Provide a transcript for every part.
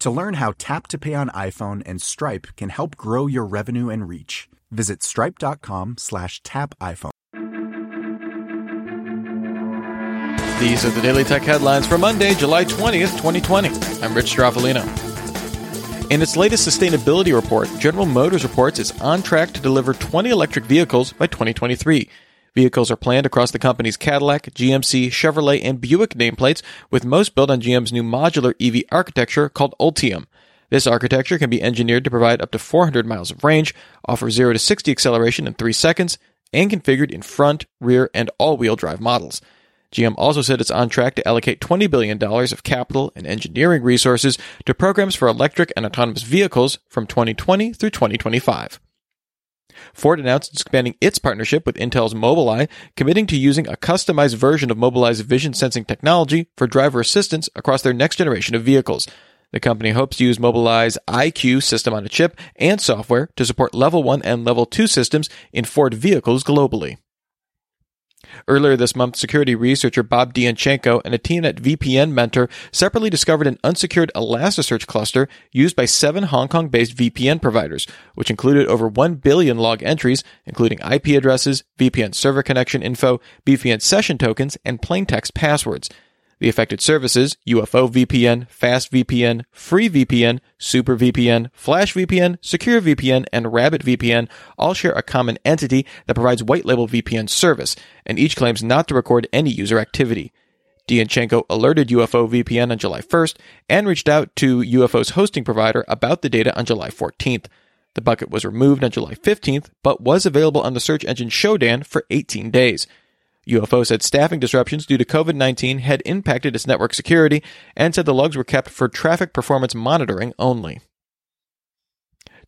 To learn how Tap to Pay on iPhone and Stripe can help grow your revenue and reach, visit stripe.com slash tap iPhone. These are the Daily Tech headlines for Monday, July 20th, 2020. I'm Rich Stroffolino. In its latest sustainability report, General Motors reports it's on track to deliver 20 electric vehicles by 2023. Vehicles are planned across the company's Cadillac, GMC, Chevrolet, and Buick nameplates, with most built on GM's new modular EV architecture called Ultium. This architecture can be engineered to provide up to 400 miles of range, offer 0 to 60 acceleration in 3 seconds, and configured in front, rear, and all-wheel drive models. GM also said it's on track to allocate $20 billion of capital and engineering resources to programs for electric and autonomous vehicles from 2020 through 2025. Ford announced expanding its partnership with Intel's Mobileye, committing to using a customized version of Mobileye's vision sensing technology for driver assistance across their next generation of vehicles. The company hopes to use Mobileye's IQ system on a chip and software to support level 1 and level 2 systems in Ford vehicles globally. Earlier this month, security researcher Bob Diachenko and a team at VPN mentor separately discovered an unsecured Elasticsearch cluster used by seven Hong Kong based VPN providers, which included over 1 billion log entries, including IP addresses, VPN server connection info, VPN session tokens, and plaintext passwords. The affected services, UFO VPN, Fast VPN, Free VPN, Super VPN, Flash VPN, Secure VPN, and Rabbit VPN all share a common entity that provides white label VPN service, and each claims not to record any user activity. Diachenko alerted UFO VPN on July 1st and reached out to UFO's hosting provider about the data on July 14th. The bucket was removed on July 15th, but was available on the search engine Shodan for 18 days. UFO said staffing disruptions due to COVID 19 had impacted its network security and said the logs were kept for traffic performance monitoring only.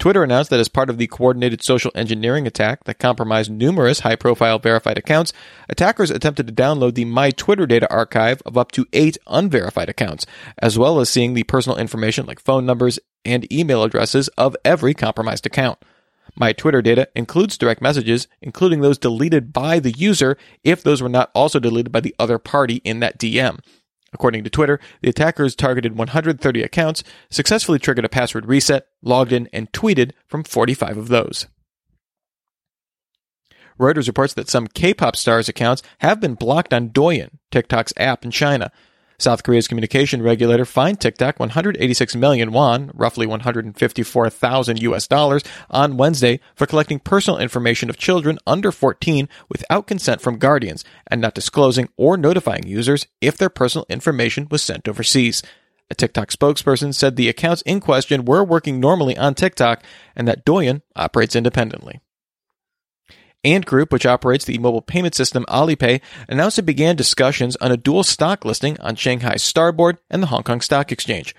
Twitter announced that as part of the coordinated social engineering attack that compromised numerous high profile verified accounts, attackers attempted to download the My Twitter data archive of up to eight unverified accounts, as well as seeing the personal information like phone numbers and email addresses of every compromised account. My Twitter data includes direct messages, including those deleted by the user if those were not also deleted by the other party in that DM. According to Twitter, the attackers targeted 130 accounts, successfully triggered a password reset, logged in, and tweeted from 45 of those. Reuters reports that some K-pop stars' accounts have been blocked on Douyin, TikTok's app in China. South Korea's communication regulator fined TikTok 186 million won, roughly 154,000 US dollars, on Wednesday for collecting personal information of children under 14 without consent from guardians and not disclosing or notifying users if their personal information was sent overseas. A TikTok spokesperson said the accounts in question were working normally on TikTok and that Douyin operates independently. Ant Group, which operates the mobile payment system Alipay, announced it began discussions on a dual stock listing on Shanghai's Starboard and the Hong Kong Stock Exchange.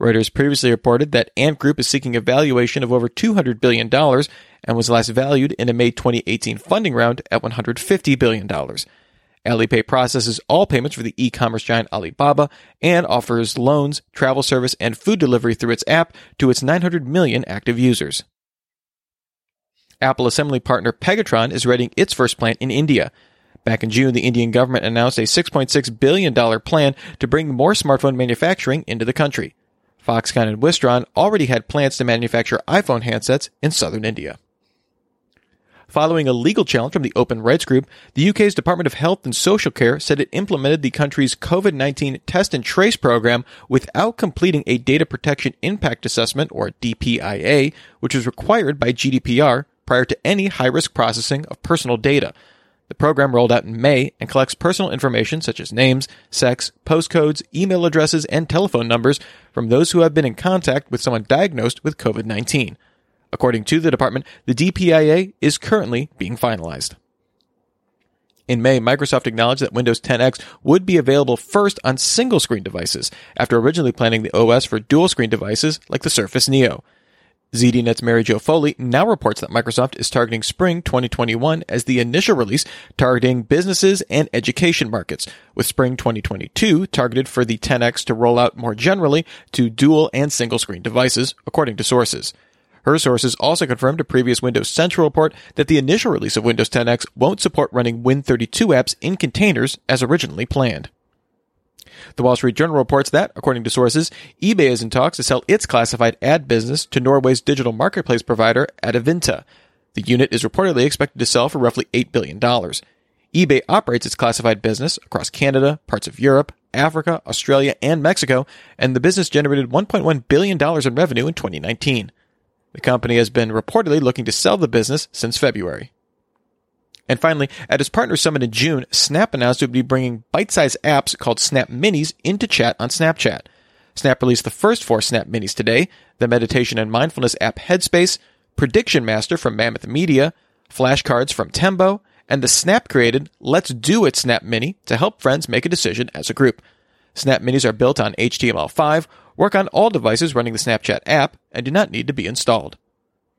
Reuters previously reported that Ant Group is seeking a valuation of over $200 billion and was last valued in a May 2018 funding round at $150 billion. Alipay processes all payments for the e-commerce giant Alibaba and offers loans, travel service, and food delivery through its app to its 900 million active users. Apple assembly partner Pegatron is readying its first plant in India. Back in June, the Indian government announced a $6.6 billion plan to bring more smartphone manufacturing into the country. Foxconn and Wistron already had plans to manufacture iPhone handsets in southern India. Following a legal challenge from the Open Rights Group, the UK's Department of Health and Social Care said it implemented the country's COVID 19 test and trace program without completing a Data Protection Impact Assessment, or DPIA, which is required by GDPR prior to any high risk processing of personal data. The program rolled out in May and collects personal information such as names, sex, postcodes, email addresses, and telephone numbers from those who have been in contact with someone diagnosed with COVID 19. According to the department, the DPIA is currently being finalized. In May, Microsoft acknowledged that Windows 10X would be available first on single screen devices, after originally planning the OS for dual screen devices like the Surface Neo. ZDNet's Mary Jo Foley now reports that Microsoft is targeting spring 2021 as the initial release, targeting businesses and education markets, with spring 2022 targeted for the 10X to roll out more generally to dual and single screen devices, according to sources. Her sources also confirmed a previous Windows Central report that the initial release of Windows 10X won't support running Win32 apps in containers as originally planned. The Wall Street Journal reports that, according to sources, eBay is in talks to sell its classified ad business to Norway's digital marketplace provider, Adevinta. The unit is reportedly expected to sell for roughly $8 billion. eBay operates its classified business across Canada, parts of Europe, Africa, Australia, and Mexico, and the business generated $1.1 billion in revenue in 2019. The company has been reportedly looking to sell the business since February. And finally, at its partner summit in June, Snap announced it would be bringing bite-sized apps called Snap Minis into chat on Snapchat. Snap released the first four Snap Minis today, the meditation and mindfulness app Headspace, Prediction Master from Mammoth Media, flashcards from Tembo, and the Snap created Let's Do It Snap Mini to help friends make a decision as a group. Snap Minis are built on HTML5, work on all devices running the Snapchat app, and do not need to be installed.